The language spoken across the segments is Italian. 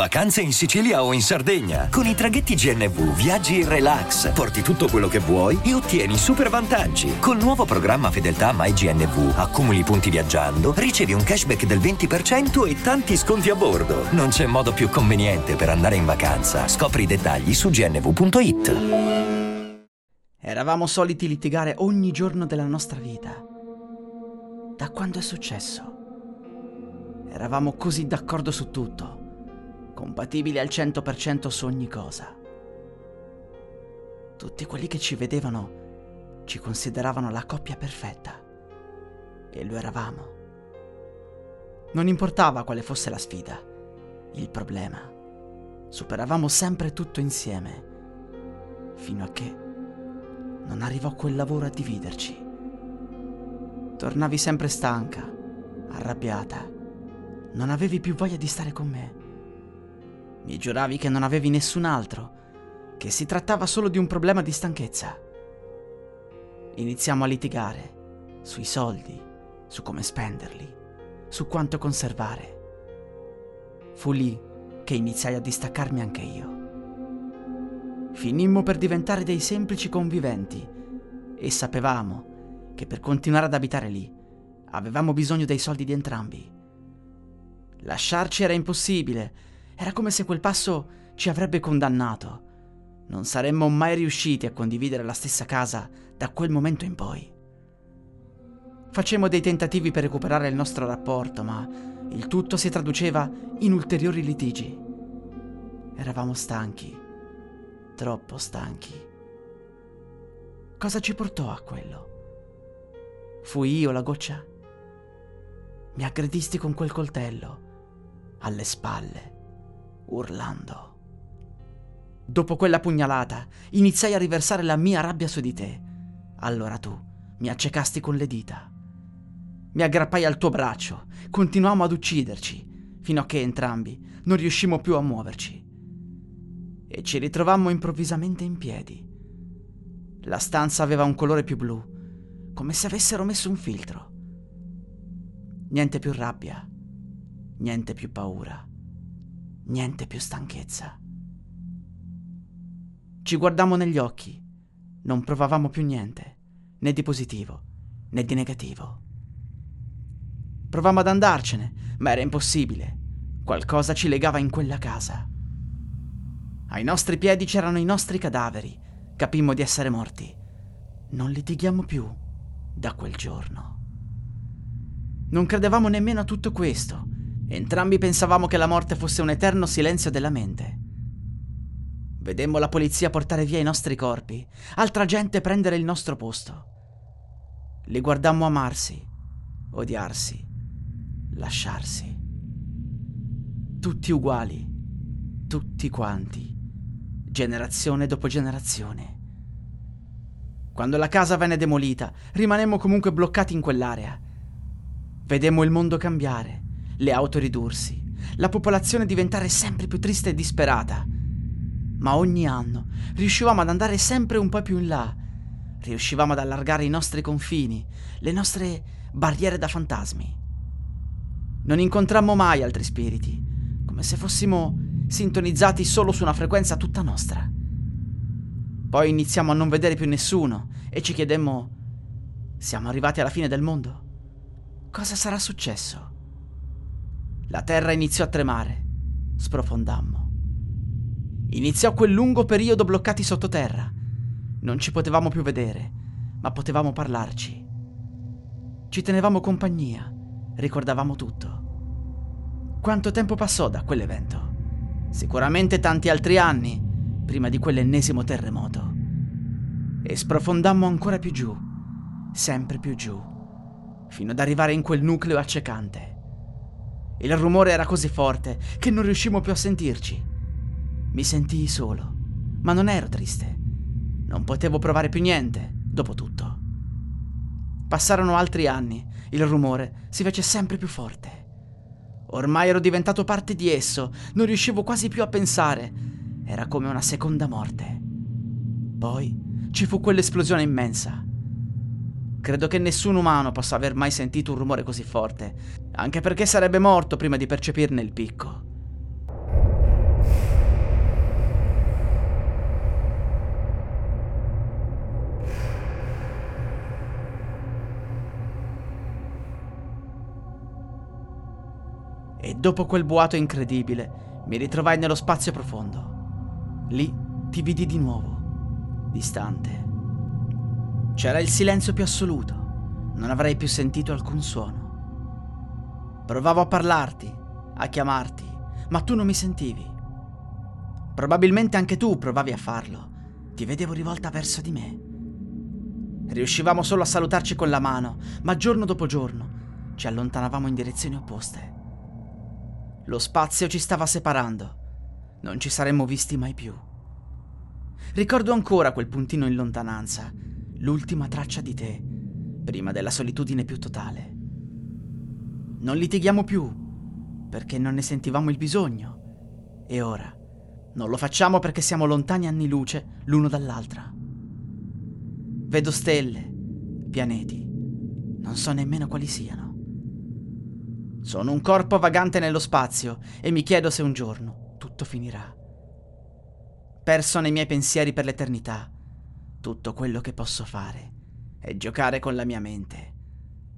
Vacanze in Sicilia o in Sardegna. Con i traghetti GNV viaggi in relax, porti tutto quello che vuoi e ottieni super vantaggi. Col nuovo programma Fedeltà MyGNV accumuli punti viaggiando, ricevi un cashback del 20% e tanti sconti a bordo. Non c'è modo più conveniente per andare in vacanza. Scopri i dettagli su gnv.it. Eravamo soliti litigare ogni giorno della nostra vita. Da quando è successo? Eravamo così d'accordo su tutto, compatibili al 100% su ogni cosa. Tutti quelli che ci vedevano ci consideravano la coppia perfetta. E lo eravamo. Non importava quale fosse la sfida, il problema. Superavamo sempre tutto insieme, fino a che non arrivò quel lavoro a dividerci. Tornavi sempre stanca, arrabbiata non avevi più voglia di stare con me. Mi giuravi che non avevi nessun altro, che si trattava solo di un problema di stanchezza. Iniziamo a litigare sui soldi, su come spenderli, su quanto conservare. Fu lì che iniziai a distaccarmi anche io. Finimmo per diventare dei semplici conviventi e sapevamo che per continuare ad abitare lì avevamo bisogno dei soldi di entrambi. Lasciarci era impossibile. Era come se quel passo ci avrebbe condannato. Non saremmo mai riusciti a condividere la stessa casa da quel momento in poi. Facemmo dei tentativi per recuperare il nostro rapporto, ma il tutto si traduceva in ulteriori litigi. Eravamo stanchi, troppo stanchi. Cosa ci portò a quello? Fui io la goccia? Mi aggredisti con quel coltello alle spalle, urlando. Dopo quella pugnalata, iniziai a riversare la mia rabbia su di te. Allora tu mi accecasti con le dita. Mi aggrappai al tuo braccio, continuammo ad ucciderci, fino a che entrambi non riuscimmo più a muoverci. E ci ritrovammo improvvisamente in piedi. La stanza aveva un colore più blu, come se avessero messo un filtro. Niente più rabbia, niente più paura, niente più stanchezza. Ci guardammo negli occhi, non provavamo più niente, né di positivo né di negativo. Provammo ad andarcene, ma era impossibile. Qualcosa ci legava in quella casa. Ai nostri piedi c'erano i nostri cadaveri. Capimmo di essere morti. Non litighiamo più da quel giorno. Non credevamo nemmeno a tutto questo Entrambi pensavamo che la morte fosse un eterno silenzio della mente. Vedemmo la polizia portare via i nostri corpi, altra gente prendere il nostro posto. Li guardammo amarsi, odiarsi, lasciarsi. Tutti uguali, tutti quanti, generazione dopo generazione. Quando la casa venne demolita, rimanemmo comunque bloccati in quell'area. Vedemmo il mondo cambiare le auto ridursi, la popolazione diventare sempre più triste e disperata. Ma ogni anno riuscivamo ad andare sempre un po' più in là, riuscivamo ad allargare i nostri confini, le nostre barriere da fantasmi. Non incontrammo mai altri spiriti, come se fossimo sintonizzati solo su una frequenza tutta nostra. Poi iniziamo a non vedere più nessuno e ci chiedemmo, siamo arrivati alla fine del mondo? Cosa sarà successo? La terra iniziò a tremare. Sprofondammo. Iniziò quel lungo periodo bloccati sottoterra. Non ci potevamo più vedere, ma potevamo parlarci. Ci tenevamo compagnia, ricordavamo tutto. Quanto tempo passò da quell'evento? Sicuramente tanti altri anni, prima di quell'ennesimo terremoto. E sprofondammo ancora più giù, sempre più giù, fino ad arrivare in quel nucleo accecante. Il rumore era così forte che non riuscimmo più a sentirci. Mi sentii solo, ma non ero triste. Non potevo provare più niente, dopo tutto. Passarono altri anni, il rumore si fece sempre più forte. Ormai ero diventato parte di esso, non riuscivo quasi più a pensare. Era come una seconda morte. Poi ci fu quell'esplosione immensa. Credo che nessun umano possa aver mai sentito un rumore così forte, anche perché sarebbe morto prima di percepirne il picco. E dopo quel boato incredibile, mi ritrovai nello spazio profondo. Lì ti vidi di nuovo, distante, c'era il silenzio più assoluto. Non avrei più sentito alcun suono. Provavo a parlarti, a chiamarti, ma tu non mi sentivi. Probabilmente anche tu provavi a farlo. Ti vedevo rivolta verso di me. Riuscivamo solo a salutarci con la mano, ma giorno dopo giorno ci allontanavamo in direzioni opposte. Lo spazio ci stava separando. Non ci saremmo visti mai più. Ricordo ancora quel puntino in lontananza, l'ultima traccia di te, prima della solitudine più totale. Non litighiamo più, perché non ne sentivamo il bisogno. E ora non lo facciamo perché siamo lontani anni luce l'uno dall'altra. Vedo stelle, pianeti, non so nemmeno quali siano. Sono un corpo vagante nello spazio e mi chiedo se un giorno tutto finirà. Perso nei miei pensieri per l'eternità, tutto quello che posso fare è giocare con la mia mente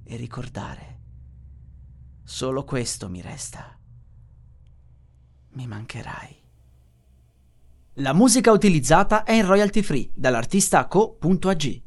e ricordare. Solo questo mi resta. Mi mancherai. La musica utilizzata è in royalty free dall'artista co.ag.